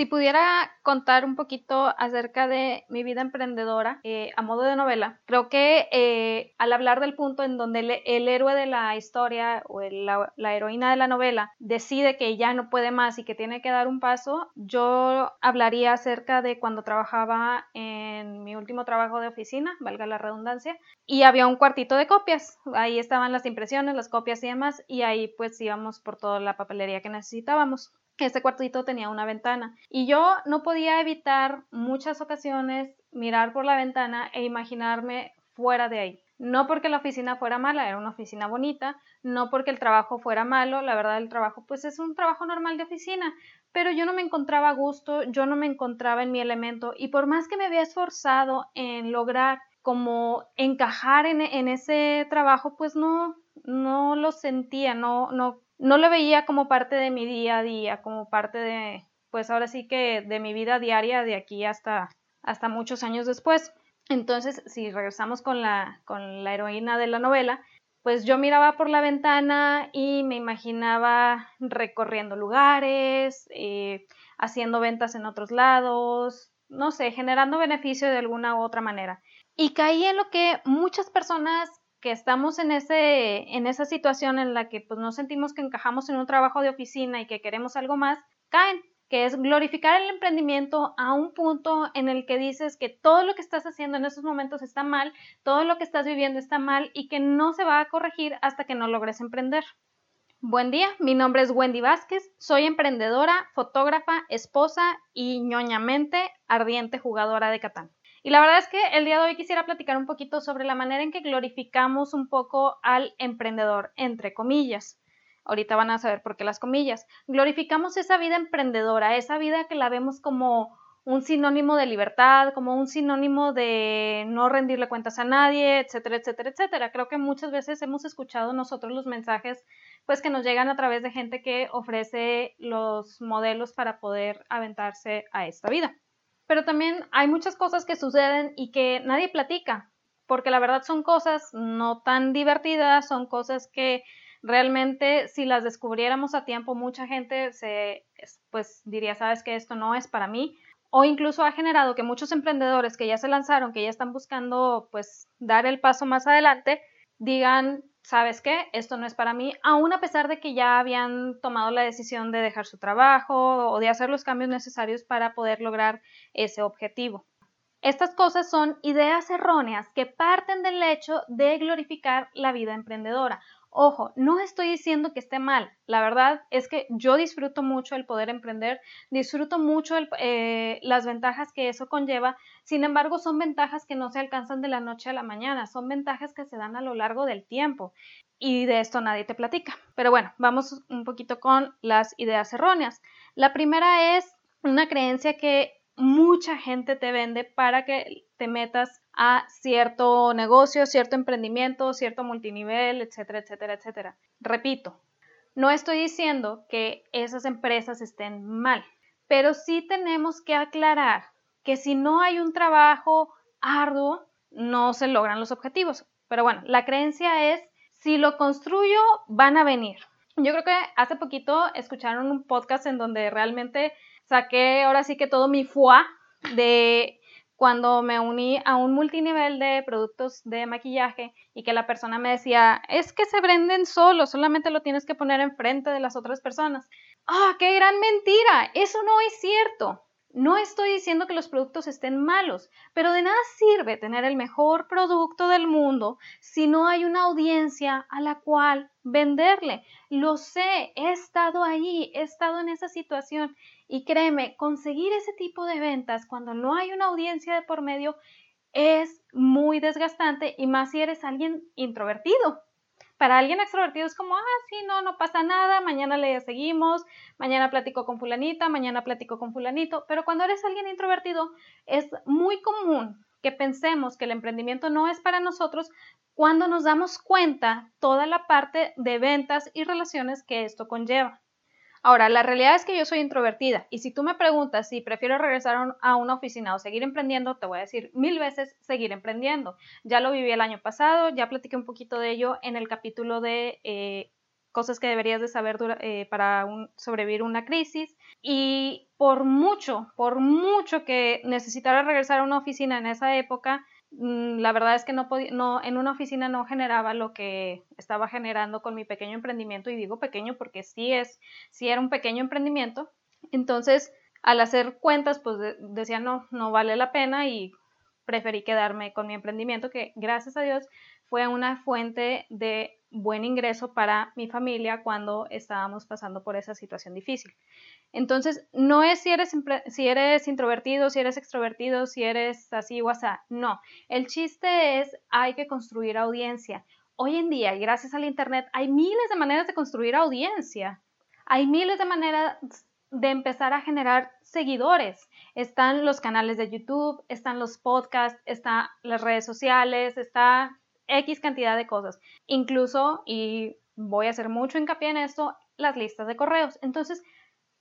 Si pudiera contar un poquito acerca de mi vida emprendedora eh, a modo de novela, creo que eh, al hablar del punto en donde el, héroe de la historia o la, la, heroína de la novela decide que ya no puede más y que tiene que dar un paso, yo hablaría acerca de cuando trabajaba en mi último trabajo de oficina, valga la redundancia, y había un cuartito de copias. Ahí estaban las impresiones, las copias y demás, y ahí pues íbamos por toda la papelería que necesitábamos este cuartito tenía una ventana y yo no podía evitar muchas ocasiones mirar por la ventana e imaginarme fuera de ahí. No porque la oficina fuera mala, era una oficina bonita, no porque el trabajo fuera malo, la verdad el trabajo pues es un trabajo normal de oficina, pero yo no me encontraba a gusto, yo no me encontraba en mi elemento y por más que me había esforzado en lograr como encajar en, en ese trabajo, pues no, no lo sentía, no, no no lo veía como parte de mi día a día, como parte de, pues ahora sí que de mi vida diaria de aquí hasta, hasta muchos años después. Entonces, si regresamos con la, con la heroína de la novela, pues yo miraba por la ventana y me imaginaba recorriendo lugares, eh, haciendo ventas en otros lados, no sé, generando beneficio de alguna u otra manera. Y caí en lo que muchas personas que estamos en, ese, en esa situación en la que pues no sentimos que encajamos en un trabajo de oficina y que queremos algo más, caen, que es glorificar el emprendimiento a un punto en el que dices que todo lo que estás haciendo en esos momentos está mal, todo lo que estás viviendo está mal y que no se va a corregir hasta que no logres emprender. Buen día, mi nombre es Wendy Vázquez, soy emprendedora, fotógrafa, esposa y ñoñamente ardiente jugadora de Catán. Y la verdad es que el día de hoy quisiera platicar un poquito sobre la manera en que glorificamos un poco al emprendedor, entre comillas. Ahorita van a saber por qué las comillas. Glorificamos esa vida emprendedora, esa vida que la vemos como un sinónimo de libertad, como un sinónimo de no rendirle cuentas a nadie, etcétera, etcétera, etcétera. Creo que muchas veces hemos escuchado nosotros los mensajes pues que nos llegan a través de gente que ofrece los modelos para poder aventarse a esta vida pero también hay muchas cosas que suceden y que nadie platica, porque la verdad son cosas no tan divertidas, son cosas que realmente si las descubriéramos a tiempo mucha gente se pues diría, sabes que esto no es para mí o incluso ha generado que muchos emprendedores que ya se lanzaron, que ya están buscando pues dar el paso más adelante, digan, ¿sabes qué? Esto no es para mí, aún a pesar de que ya habían tomado la decisión de dejar su trabajo o de hacer los cambios necesarios para poder lograr ese objetivo. Estas cosas son ideas erróneas que parten del hecho de glorificar la vida emprendedora Ojo, no estoy diciendo que esté mal. La verdad es que yo disfruto mucho el poder emprender, disfruto mucho eh, las ventajas que eso conlleva. Sin embargo, son ventajas que no se alcanzan de la noche a la mañana, son ventajas que se dan a lo largo del tiempo. Y de esto nadie te platica. Pero bueno, vamos un poquito con las ideas erróneas. La primera es una creencia que mucha gente te vende para que te metas a cierto negocio, cierto emprendimiento, cierto multinivel, etcétera, etcétera, etcétera. Repito, no estoy diciendo que esas empresas estén mal, pero sí tenemos que aclarar que si no hay un trabajo arduo, no se logran los objetivos. Pero bueno, la creencia es, si lo construyo, van a venir. Yo creo que hace poquito escucharon un podcast en donde realmente saqué ahora sí que todo mi fuá de cuando me uní a un multinivel de productos de maquillaje y que la persona me decía, es que se venden solo, solamente lo tienes que poner enfrente de las otras personas. ¡Ah, qué gran mentira! Eso no es cierto. No estoy diciendo que los productos estén malos, pero de nada sirve tener el mejor producto del mundo si no hay una audiencia a la cual venderle. Lo sé, he estado ahí, he estado en esa situación y créeme, conseguir ese tipo de ventas cuando no hay una audiencia de por medio es muy desgastante y más si eres alguien introvertido. Para alguien extrovertido es como, ah, sí, no, no pasa nada, mañana le seguimos, mañana platico con fulanita, mañana platico con fulanito, pero cuando eres alguien introvertido es muy común que pensemos que el emprendimiento no es para nosotros cuando nos damos cuenta toda la parte de ventas y relaciones que esto conlleva. Ahora, la realidad es que yo soy introvertida y si tú me preguntas si prefiero regresar a una oficina o seguir emprendiendo, te voy a decir mil veces seguir emprendiendo. Ya lo viví el año pasado, ya platiqué un poquito de ello en el capítulo de eh, cosas que deberías de saber eh, para sobrevivir una crisis. Y por mucho, por mucho que necesitara regresar a una oficina en esa época, la verdad es que no, no en una oficina no generaba lo que estaba generando con mi pequeño emprendimiento y digo pequeño porque sí es sí era un pequeño emprendimiento. Entonces al hacer cuentas pues decía no no vale la pena y preferí quedarme con mi emprendimiento que gracias a Dios fue una fuente de buen ingreso para mi familia cuando estábamos pasando por esa situación difícil. Entonces, no es si eres, si eres introvertido, si eres extrovertido, si eres así o así, no. El chiste es, hay que construir audiencia. Hoy en día, gracias al Internet, hay miles de maneras de construir audiencia. Hay miles de maneras de empezar a generar seguidores. Están los canales de YouTube, están los podcasts, están las redes sociales, está X cantidad de cosas. Incluso, y voy a hacer mucho hincapié en esto, las listas de correos. Entonces,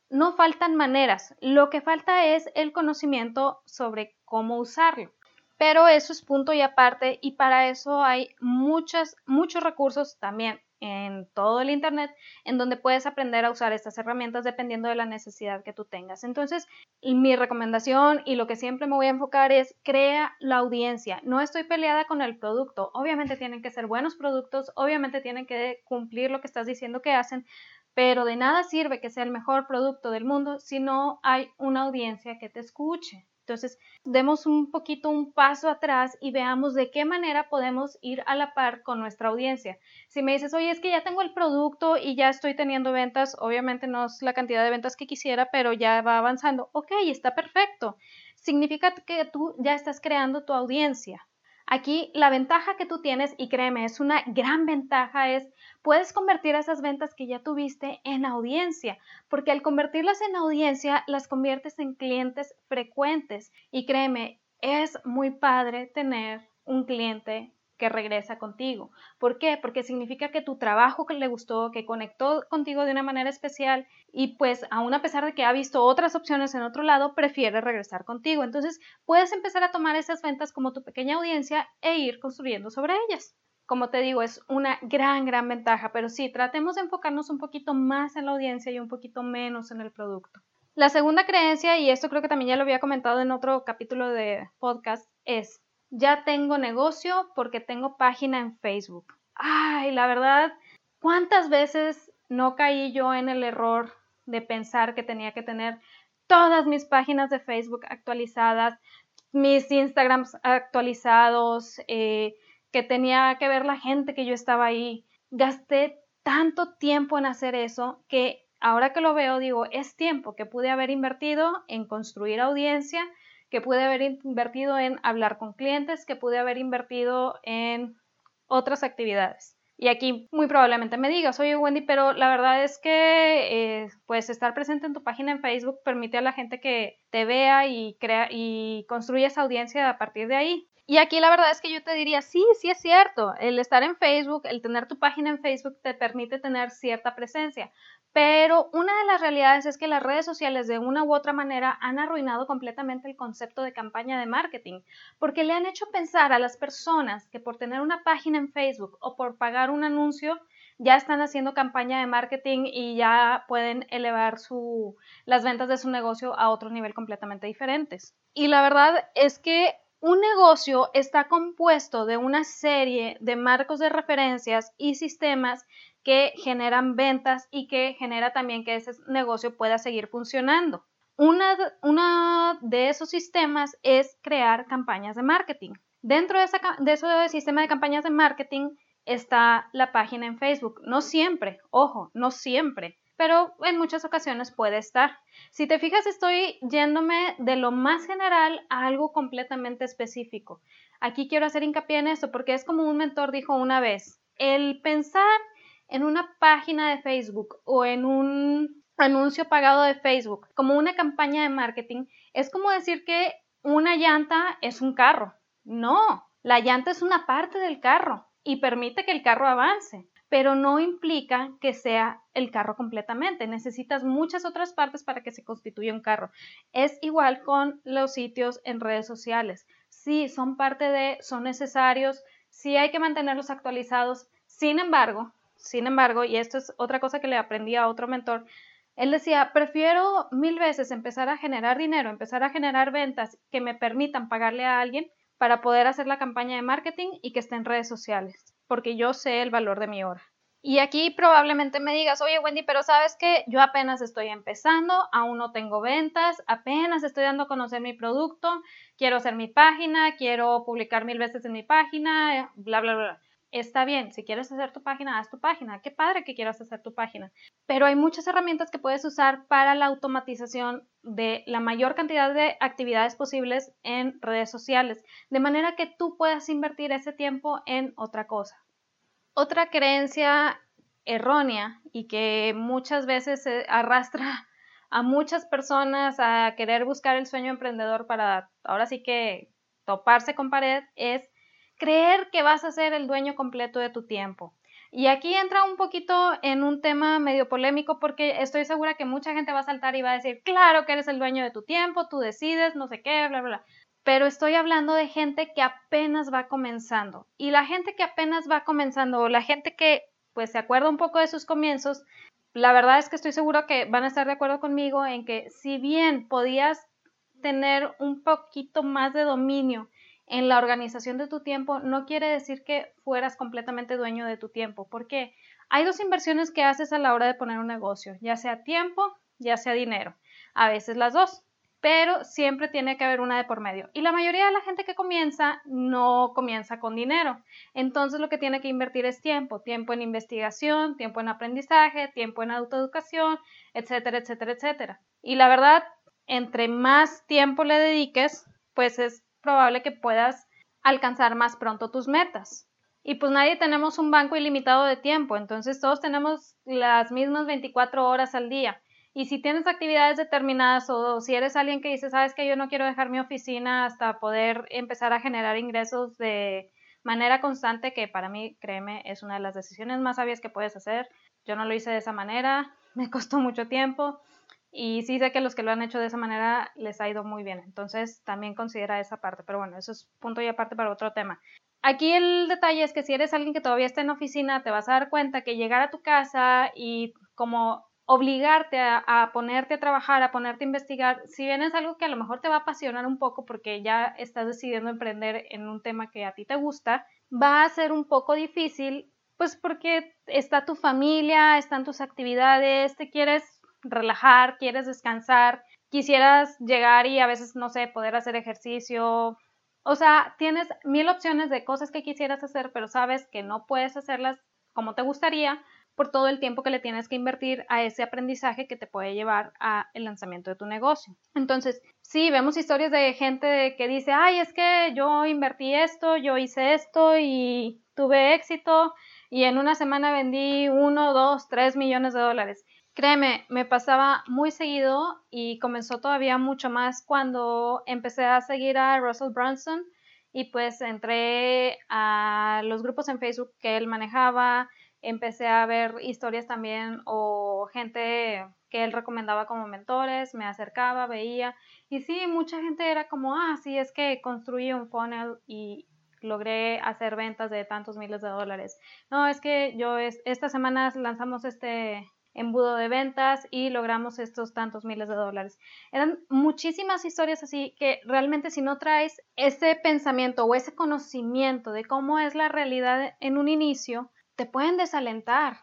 no faltan maneras. Lo que falta es el conocimiento sobre cómo usarlo. Pero eso es punto y aparte y para eso hay muchas, muchos recursos también en todo el Internet en donde puedes aprender a usar estas herramientas dependiendo de la necesidad que tú tengas. Entonces, mi recomendación y lo que siempre me voy a enfocar es crea la audiencia. No estoy peleada con el producto. Obviamente tienen que ser buenos productos, obviamente tienen que cumplir lo que estás diciendo que hacen, pero de nada sirve que sea el mejor producto del mundo si no hay una audiencia que te escuche. Entonces, demos un poquito un paso atrás y veamos de qué manera podemos ir a la par con nuestra audiencia. Si me dices, oye, es que ya tengo el producto y ya estoy teniendo ventas, obviamente no es la cantidad de ventas que quisiera, pero ya va avanzando. Ok, está perfecto. Significa que tú ya estás creando tu audiencia. Aquí la ventaja que tú tienes, y créeme, es una gran ventaja, es puedes convertir esas ventas que ya tuviste en audiencia, porque al convertirlas en audiencia las conviertes en clientes frecuentes. Y créeme, es muy padre tener un cliente que regresa contigo. ¿Por qué? Porque significa que tu trabajo le gustó, que conectó contigo de una manera especial y pues aún a pesar de que ha visto otras opciones en otro lado, prefiere regresar contigo. Entonces puedes empezar a tomar esas ventas como tu pequeña audiencia e ir construyendo sobre ellas. Como te digo, es una gran, gran ventaja, pero sí, tratemos de enfocarnos un poquito más en la audiencia y un poquito menos en el producto. La segunda creencia, y esto creo que también ya lo había comentado en otro capítulo de podcast, es ya tengo negocio porque tengo página en Facebook. Ay, la verdad, ¿cuántas veces no caí yo en el error de pensar que tenía que tener todas mis páginas de Facebook actualizadas, mis Instagrams actualizados, eh, que tenía que ver la gente que yo estaba ahí? Gasté tanto tiempo en hacer eso que ahora que lo veo digo, es tiempo que pude haber invertido en construir audiencia que pude haber invertido en hablar con clientes, que pude haber invertido en otras actividades. Y aquí muy probablemente me digas, oye Wendy, pero la verdad es que eh, pues estar presente en tu página en Facebook permite a la gente que te vea y crea y construye esa audiencia a partir de ahí. Y aquí la verdad es que yo te diría, sí, sí es cierto, el estar en Facebook, el tener tu página en Facebook te permite tener cierta presencia, pero una de las realidades es que las redes sociales de una u otra manera han arruinado completamente el concepto de campaña de marketing, porque le han hecho pensar a las personas que por tener una página en Facebook o por pagar un anuncio ya están haciendo campaña de marketing y ya pueden elevar su, las ventas de su negocio a otro nivel completamente diferentes. Y la verdad es que un negocio está compuesto de una serie de marcos de referencias y sistemas que generan ventas y que genera también que ese negocio pueda seguir funcionando. Una, de esos sistemas es crear campañas de marketing. Dentro de, ese sistema de campañas de marketing está la página en Facebook. No siempre, ojo, no siempre, pero en muchas ocasiones puede estar. Si te fijas, estoy yéndome de lo más general a algo completamente específico. Aquí quiero hacer hincapié en esto porque es como un mentor dijo una vez, el pensar en una página de Facebook o en un anuncio pagado de Facebook como una campaña de marketing, es como decir que una llanta es un carro. No, la llanta es una parte del carro y permite que el carro avance, pero no implica que sea el carro completamente. Necesitas muchas otras partes para que se constituya un carro. Es igual con los sitios en redes sociales. Sí, son parte de, son necesarios, sí hay que mantenerlos actualizados. Sin embargo, Sin embargo, y esto es otra cosa que le aprendí a otro mentor, él decía, prefiero mil veces empezar a generar dinero, empezar a generar ventas que me permitan pagarle a alguien para poder hacer la campaña de marketing y que esté en redes sociales, porque yo sé el valor de mi hora. Y aquí probablemente me digas, oye Wendy, pero sabes que yo apenas estoy empezando, aún no tengo ventas, apenas estoy dando a conocer mi producto, quiero hacer mi página, quiero publicar mil veces en mi página, bla, bla, bla. Está bien, si quieres hacer tu página, haz tu página. Qué padre que quieras hacer tu página. Pero hay muchas herramientas que puedes usar para la automatización de la mayor cantidad de actividades posibles en redes sociales, de manera que tú puedas invertir ese tiempo en otra cosa. Otra creencia errónea y que muchas veces arrastra a muchas personas a querer buscar el sueño emprendedor para ahora sí que toparse con pared es creer que vas a ser el dueño completo de tu tiempo. Y aquí entra un poquito en un tema medio polémico porque estoy segura que mucha gente va a saltar y va a decir, claro que eres el dueño de tu tiempo, tú decides, no sé qué, bla, bla, bla. Pero estoy hablando de gente que apenas va comenzando. Y la gente que apenas va comenzando o la gente que pues se acuerda un poco de sus comienzos, la verdad es que estoy seguro que van a estar de acuerdo conmigo en que si bien podías tener un poquito más de dominio en la organización de tu tiempo no quiere decir que fueras completamente dueño de tu tiempo, porque hay dos inversiones que haces a la hora de poner un negocio, ya sea tiempo, ya sea dinero, a veces las dos, pero siempre tiene que haber una de por medio. Y la mayoría de la gente que comienza no comienza con dinero, entonces lo que tiene que invertir es tiempo, tiempo en investigación, tiempo en aprendizaje, tiempo en autoeducación, etcétera, etcétera, etcétera. Y la verdad, entre más tiempo le dediques, pues es probable que puedas alcanzar más pronto tus metas. Y pues nadie tenemos un banco ilimitado de tiempo, entonces todos tenemos las mismas 24 horas al día. Y si tienes actividades determinadas o si eres alguien que dice, sabes que yo no quiero dejar mi oficina hasta poder empezar a generar ingresos de manera constante, que para mí, créeme, es una de las decisiones más sabias que puedes hacer. Yo no lo hice de esa manera, me costó mucho tiempo, y sí sé que los que lo han hecho de esa manera les ha ido muy bien. Entonces también considera esa parte. Pero bueno, eso es punto y aparte para otro tema. Aquí el detalle es que si eres alguien que todavía está en oficina, te vas a dar cuenta que llegar a tu casa y como obligarte a, ponerte a trabajar, a ponerte a investigar, si bien es algo que a lo mejor te va a apasionar un poco porque ya estás decidiendo emprender en un tema que a ti te gusta, va a ser un poco difícil, pues porque está tu familia, están tus actividades, te quieres relajar, quieres descansar, quisieras llegar y a veces, no sé, poder hacer ejercicio. O sea, tienes mil opciones de cosas que quisieras hacer, pero sabes que no puedes hacerlas como te gustaría por todo el tiempo que le tienes que invertir a ese aprendizaje que te puede llevar al lanzamiento de tu negocio. Entonces, sí, vemos historias de gente que dice, ay, es que yo invertí esto, yo hice esto y tuve éxito y en una semana vendí uno, dos, tres millones de dólares. Créeme, me pasaba muy seguido y comenzó todavía mucho más cuando empecé a seguir a Russell Brunson y pues entré a los grupos en Facebook que él manejaba, empecé a ver historias también o gente que él recomendaba como mentores, me acercaba, veía y sí, mucha gente era como, ah, sí, es que construí un funnel y logré hacer ventas de tantos miles de dólares. No, es que yo es, esta semana lanzamos este embudo de ventas y logramos estos tantos miles de dólares. Eran muchísimas historias así que realmente si no traes ese pensamiento o ese conocimiento de cómo es la realidad en un inicio, te pueden desalentar.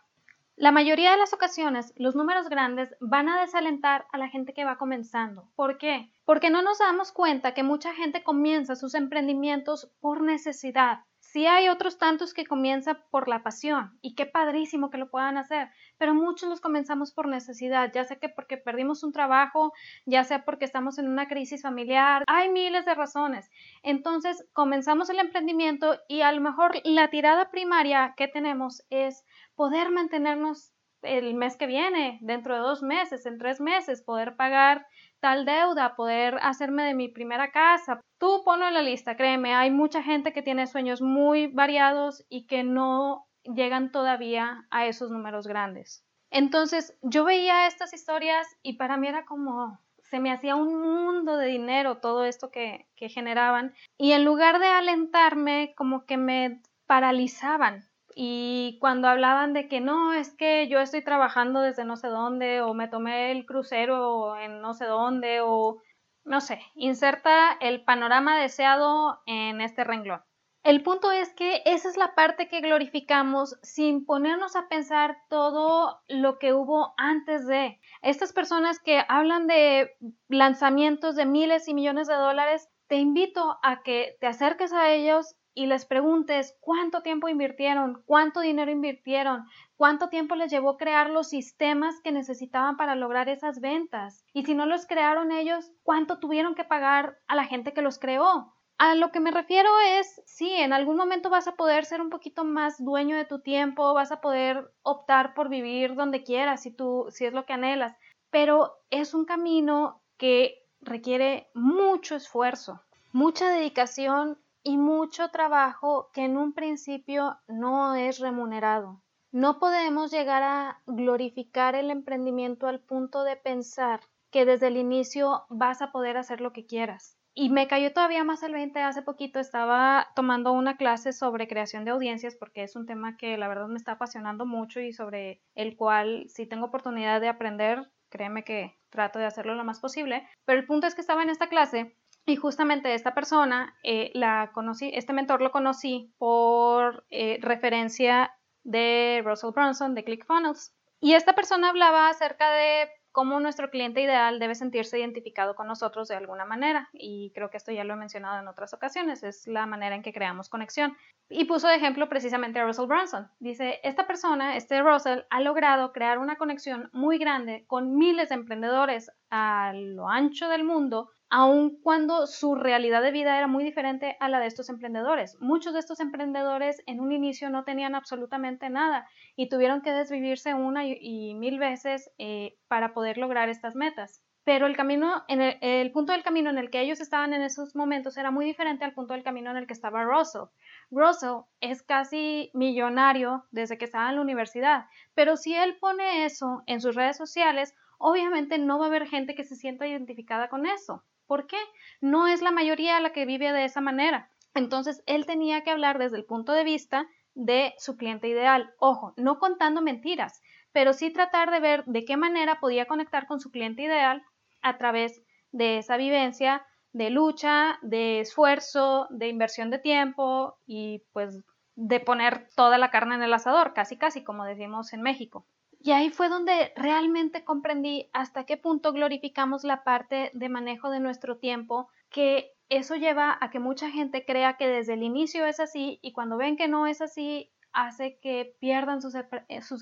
La mayoría de las ocasiones, los números grandes van a desalentar a la gente que va comenzando. ¿Por qué? Porque no nos damos cuenta que mucha gente comienza sus emprendimientos por necesidad Sí hay otros tantos que comienzan por la pasión y qué padrísimo que lo puedan hacer, pero muchos los comenzamos por necesidad, ya sea que porque perdimos un trabajo, ya sea porque estamos en una crisis familiar, hay miles de razones. Entonces comenzamos el emprendimiento y a lo mejor la tirada primaria que tenemos es poder mantenernos el mes que viene, dentro de dos meses, en tres meses, poder pagar tal deuda, poder hacerme de mi primera casa. Tú ponlo en la lista, créeme, hay mucha gente que tiene sueños muy variados y que no llegan todavía a esos números grandes. Entonces yo veía estas historias y para mí era como, se me hacía un mundo de dinero todo esto que, que generaban y en lugar de alentarme como que me paralizaban y cuando hablaban de que no, es que yo estoy trabajando desde no sé dónde o me tomé el crucero en no sé dónde o no sé, inserta el panorama deseado en este renglón. El punto es que esa es la parte que glorificamos sin ponernos a pensar todo lo que hubo antes de. Estas personas que hablan de lanzamientos de miles y millones de dólares, te invito a que te acerques a ellos y les preguntes cuánto tiempo invirtieron, cuánto dinero invirtieron, cuánto tiempo les llevó crear los sistemas que necesitaban para lograr esas ventas. Y si no los crearon ellos, cuánto tuvieron que pagar a la gente que los creó. A lo que me refiero es, sí, en algún momento vas a poder ser un poquito más dueño de tu tiempo, vas a poder optar por vivir donde quieras, si tú, si es lo que anhelas, pero es un camino que requiere mucho esfuerzo, mucha dedicación y mucho trabajo que en un principio no es remunerado. No podemos llegar a glorificar el emprendimiento al punto de pensar que desde el inicio vas a poder hacer lo que quieras. Y me cayó todavía más el 20. Hace poquito estaba tomando una clase sobre creación de audiencias porque es un tema que la verdad me está apasionando mucho y sobre el cual si tengo oportunidad de aprender, créeme que trato de hacerlo lo más posible. Pero el punto es que estaba en esta clase y justamente esta persona eh, la conocí, este mentor lo conocí por eh, referencia de Russell Brunson de ClickFunnels. Y esta persona hablaba acerca de cómo nuestro cliente ideal debe sentirse identificado con nosotros de alguna manera. Y creo que esto ya lo he mencionado en otras ocasiones, es la manera en que creamos conexión. Y puso de ejemplo precisamente a Russell Brunson. Dice, esta persona, este Russell, ha logrado crear una conexión muy grande con miles de emprendedores a lo ancho del mundo aun cuando su realidad de vida era muy diferente a la de estos emprendedores. Muchos de estos emprendedores en un inicio no tenían absolutamente nada y tuvieron que desvivirse una y, mil veces eh, para poder lograr estas metas. Pero el camino, en el, punto del camino en el que ellos estaban en esos momentos era muy diferente al punto del camino en el que estaba Russell. Russell es casi millonario desde que estaba en la universidad, pero si él pone eso en sus redes sociales, obviamente no va a haber gente que se sienta identificada con eso. ¿Por qué? No es la mayoría la que vive de esa manera. Entonces, él tenía que hablar desde el punto de vista de su cliente ideal. Ojo, no contando mentiras, pero sí tratar de ver de qué manera podía conectar con su cliente ideal a través de esa vivencia de lucha, de esfuerzo, de inversión de tiempo y pues de poner toda la carne en el asador, casi casi como decimos en México. Y ahí fue donde realmente comprendí hasta qué punto glorificamos la parte de manejo de nuestro tiempo, que eso lleva a que mucha gente crea que desde el inicio es así y cuando ven que no es así, hace que pierdan sus, eh,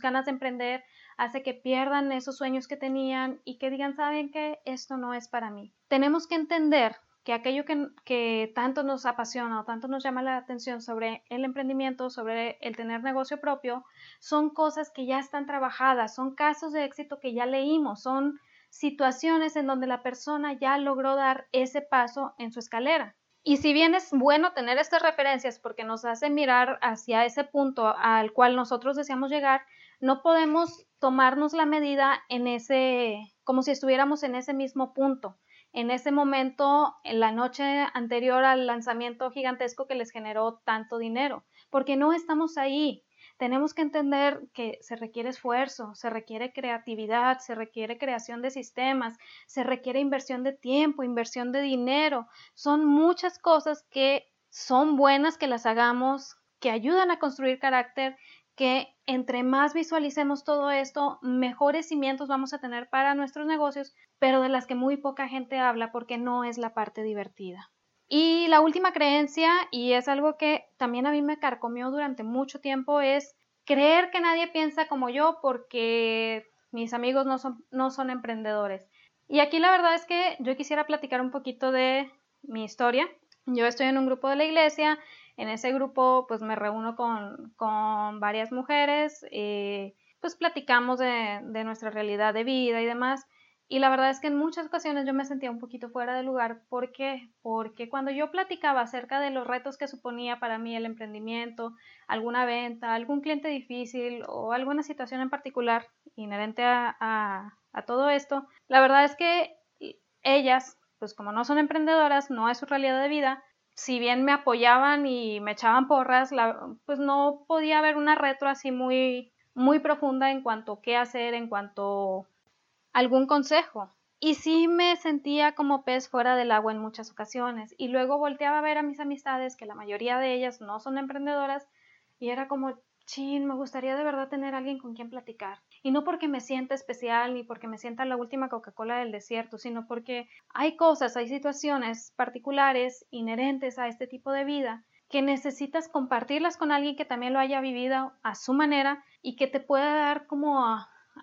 ganas de emprender, hace que pierdan esos sueños que tenían y que digan, saben que esto no es para mí. Tenemos que entender que aquello que, tanto nos apasiona o tanto nos llama la atención sobre el emprendimiento, sobre el tener negocio propio, son cosas que ya están trabajadas, son casos de éxito que ya leímos, son situaciones en donde la persona ya logró dar ese paso en su escalera. Y si bien es bueno tener estas referencias porque nos hace mirar hacia ese punto al cual nosotros deseamos llegar, no podemos tomarnos la medida en ese, como si estuviéramos en ese mismo punto en ese momento, en la noche anterior al lanzamiento gigantesco que les generó tanto dinero, porque no estamos ahí. Tenemos que entender que se requiere esfuerzo, se requiere creatividad, se requiere creación de sistemas, se requiere inversión de tiempo, inversión de dinero. Son muchas cosas que son buenas que las hagamos, que ayudan a construir carácter que entre más visualicemos todo esto, mejores cimientos vamos a tener para nuestros negocios, pero de las que muy poca gente habla porque no es la parte divertida. Y la última creencia, y es algo que también a mí me carcomió durante mucho tiempo, es creer que nadie piensa como yo porque mis amigos no son, no son emprendedores. Y aquí la verdad es que yo quisiera platicar un poquito de mi historia. Yo estoy en un grupo de la iglesia en ese grupo pues me reúno con, con varias mujeres, eh, pues platicamos de, de, nuestra realidad de vida y demás. Y la verdad es que en muchas ocasiones yo me sentía un poquito fuera de lugar. ¿Por qué? Porque cuando yo platicaba acerca de los retos que suponía para mí el emprendimiento, alguna venta, algún cliente difícil o alguna situación en particular inherente a, a, todo esto, la verdad es que ellas, pues como no son emprendedoras, no es su realidad de vida, si bien me apoyaban y me echaban porras, pues no podía haber una retro así muy, muy profunda en cuanto a qué hacer, en cuanto algún consejo. Y sí me sentía como pez fuera del agua en muchas ocasiones. Y luego volteaba a ver a mis amistades, que la mayoría de ellas no son emprendedoras, y era como, chin, me gustaría de verdad tener alguien con quien platicar. Y no porque me sienta especial ni porque me sienta la última Coca-Cola del desierto, sino porque hay cosas, hay situaciones particulares inherentes a este tipo de vida que necesitas compartirlas con alguien que también lo haya vivido a su manera y que te pueda dar como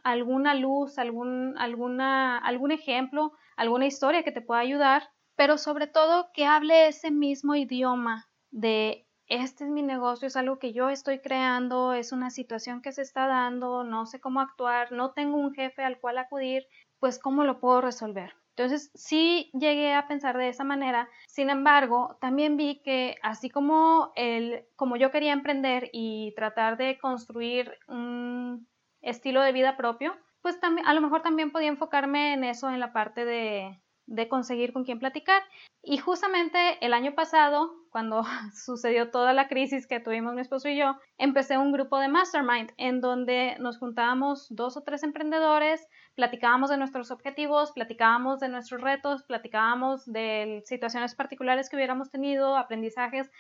alguna luz, algún, alguna, algún ejemplo, alguna historia que te pueda ayudar, pero sobre todo que hable ese mismo idioma de este es mi negocio, es algo que yo estoy creando, es una situación que se está dando, no sé cómo actuar, no tengo un jefe al cual acudir, pues cómo lo puedo resolver. Entonces sí llegué a pensar de esa manera, sin embargo, también vi que así como, el, como yo quería emprender y tratar de construir un estilo de vida propio, pues también, a lo mejor también podía enfocarme en eso, en la parte de, de conseguir con quién platicar. Y justamente el año pasado, cuando sucedió toda la crisis que tuvimos mi esposo y yo, empecé un grupo de mastermind en donde nos juntábamos dos o tres emprendedores, platicábamos de nuestros objetivos, platicábamos de nuestros retos, platicábamos de situaciones particulares que hubiéramos tenido, aprendizajes.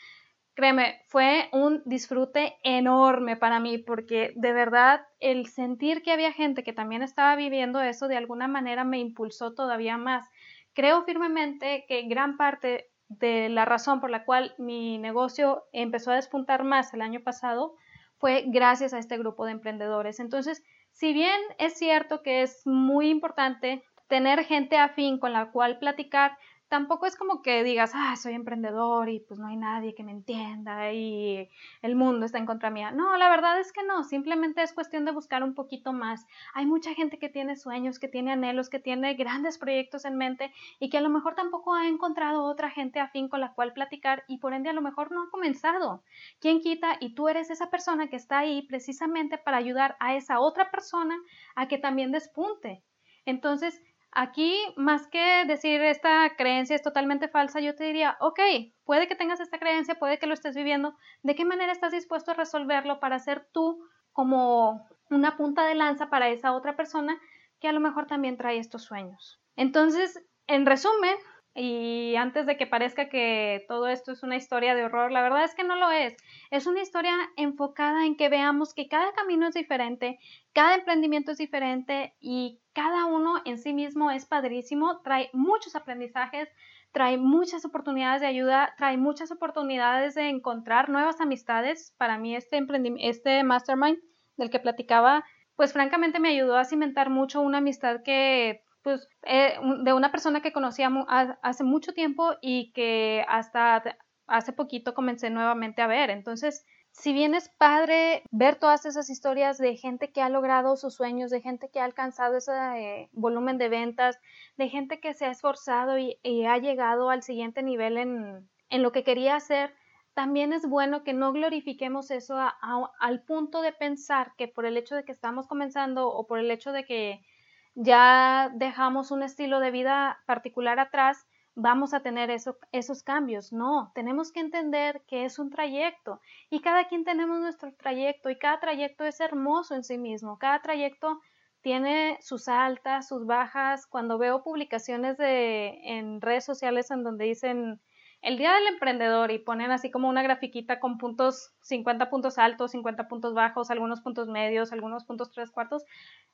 Créeme, fue un disfrute enorme para mí porque de verdad el sentir que había gente que también estaba viviendo eso de alguna manera me impulsó todavía más. Creo firmemente que gran parte de la razón por la cual mi negocio empezó a despuntar más el año pasado fue gracias a este grupo de emprendedores. Entonces, si bien es cierto que es muy importante tener gente afín con la cual platicar, tampoco es como que digas, ah, soy emprendedor y pues no hay nadie que me entienda y el mundo está en contra mía. No, la verdad es que no, simplemente es cuestión de buscar un poquito más. Hay mucha gente que tiene sueños, que tiene anhelos, que tiene grandes proyectos en mente y que a lo mejor tampoco ha encontrado otra gente afín con la cual platicar y por ende a lo mejor no ha comenzado. ¿Quién quita? Y tú eres esa persona que está ahí precisamente para ayudar a esa otra persona a que también despunte. Entonces, Aquí, más que decir esta creencia es totalmente falsa, yo te diría, ok, puede que tengas esta creencia, puede que lo estés viviendo, ¿de qué manera estás dispuesto a resolverlo para ser tú como una punta de lanza para esa otra persona que a lo mejor también trae estos sueños? Entonces, en resumen, y antes de que parezca que todo esto es una historia de horror, la verdad es que no lo es. Es una historia enfocada en que veamos que cada camino es diferente, cada emprendimiento es diferente y cada uno en sí mismo es padrísimo, trae muchos aprendizajes, trae muchas oportunidades de ayuda, trae muchas oportunidades de encontrar nuevas amistades. Para mí este, este mastermind del que platicaba, pues francamente me ayudó a cimentar mucho una amistad que pues, eh, de una persona que conocía hace mucho tiempo y que hasta hace poquito comencé nuevamente a ver. Entonces, si bien es padre ver todas esas historias de gente que ha logrado sus sueños, de gente que ha alcanzado ese eh, volumen de ventas, de gente que se ha esforzado y, ha llegado al siguiente nivel en, en, lo que quería hacer, también es bueno que no glorifiquemos eso al punto de pensar que por el hecho de que estamos comenzando o por el hecho de que ya dejamos un estilo de vida particular atrás, vamos a tener esos cambios. No, tenemos que entender que es un trayecto y cada quien tenemos nuestro trayecto y cada trayecto es hermoso en sí mismo. Cada trayecto tiene sus altas, sus bajas. Cuando veo publicaciones de, en redes sociales en donde dicen el día del emprendedor y ponen así como una grafiquita con puntos, 50 puntos altos, 50 puntos bajos, algunos puntos medios, algunos puntos tres cuartos.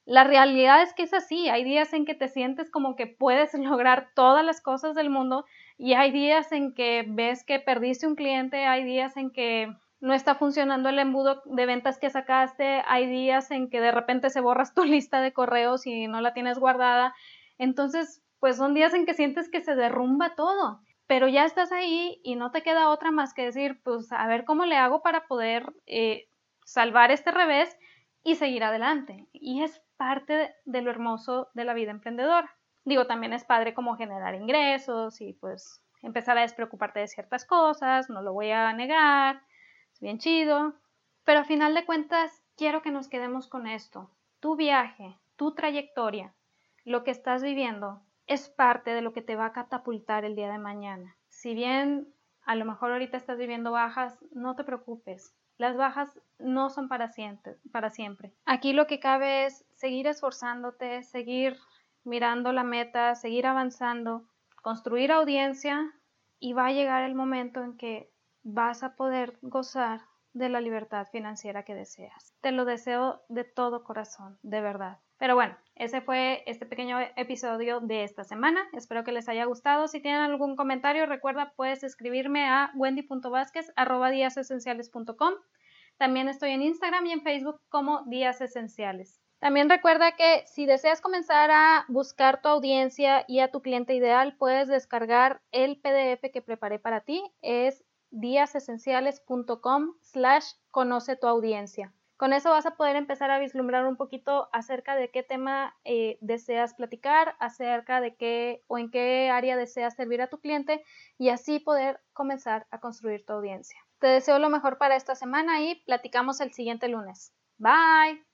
La realidad es que es así. Hay días en que te sientes como que puedes lograr todas las cosas del mundo y hay días en que ves que perdiste un cliente, hay días en que no está funcionando el embudo de ventas que sacaste, hay días en que de repente se borras tu lista de correos y no la tienes guardada. Entonces, pues son días en que sientes que se derrumba todo pero ya estás ahí y no te queda otra más que decir, pues a ver cómo le hago para poder eh, salvar este revés y seguir adelante. Y es parte de lo hermoso de la vida emprendedora. Digo, también es padre como generar ingresos y pues empezar a despreocuparte de ciertas cosas, no lo voy a negar, es bien chido, pero a final de cuentas quiero que nos quedemos con esto. Tu viaje, tu trayectoria, lo que estás viviendo, es parte de lo que te va a catapultar el día de mañana. Si bien a lo mejor ahorita estás viviendo bajas, no te preocupes. Las bajas no son para siempre. Aquí lo que cabe es seguir esforzándote, seguir mirando la meta, seguir avanzando, construir audiencia y va a llegar el momento en que vas a poder gozar de la libertad financiera que deseas. Te lo deseo de todo corazón, de verdad. Pero bueno, ese fue este pequeño episodio de esta semana. Espero que les haya gustado. Si tienen algún comentario, recuerda, puedes escribirme a wendy.vázquez.com. También estoy en Instagram y en Facebook como Días Esenciales. También recuerda que si deseas comenzar a buscar tu audiencia y a tu cliente ideal, puedes descargar el PDF que preparé para ti. Es díasesenciales.com slash conoce tu audiencia. Con eso vas a poder empezar a vislumbrar un poquito acerca de qué tema eh, deseas platicar, acerca de qué o en qué área deseas servir a tu cliente y así poder comenzar a construir tu audiencia. Te deseo lo mejor para esta semana y platicamos el siguiente lunes. Bye.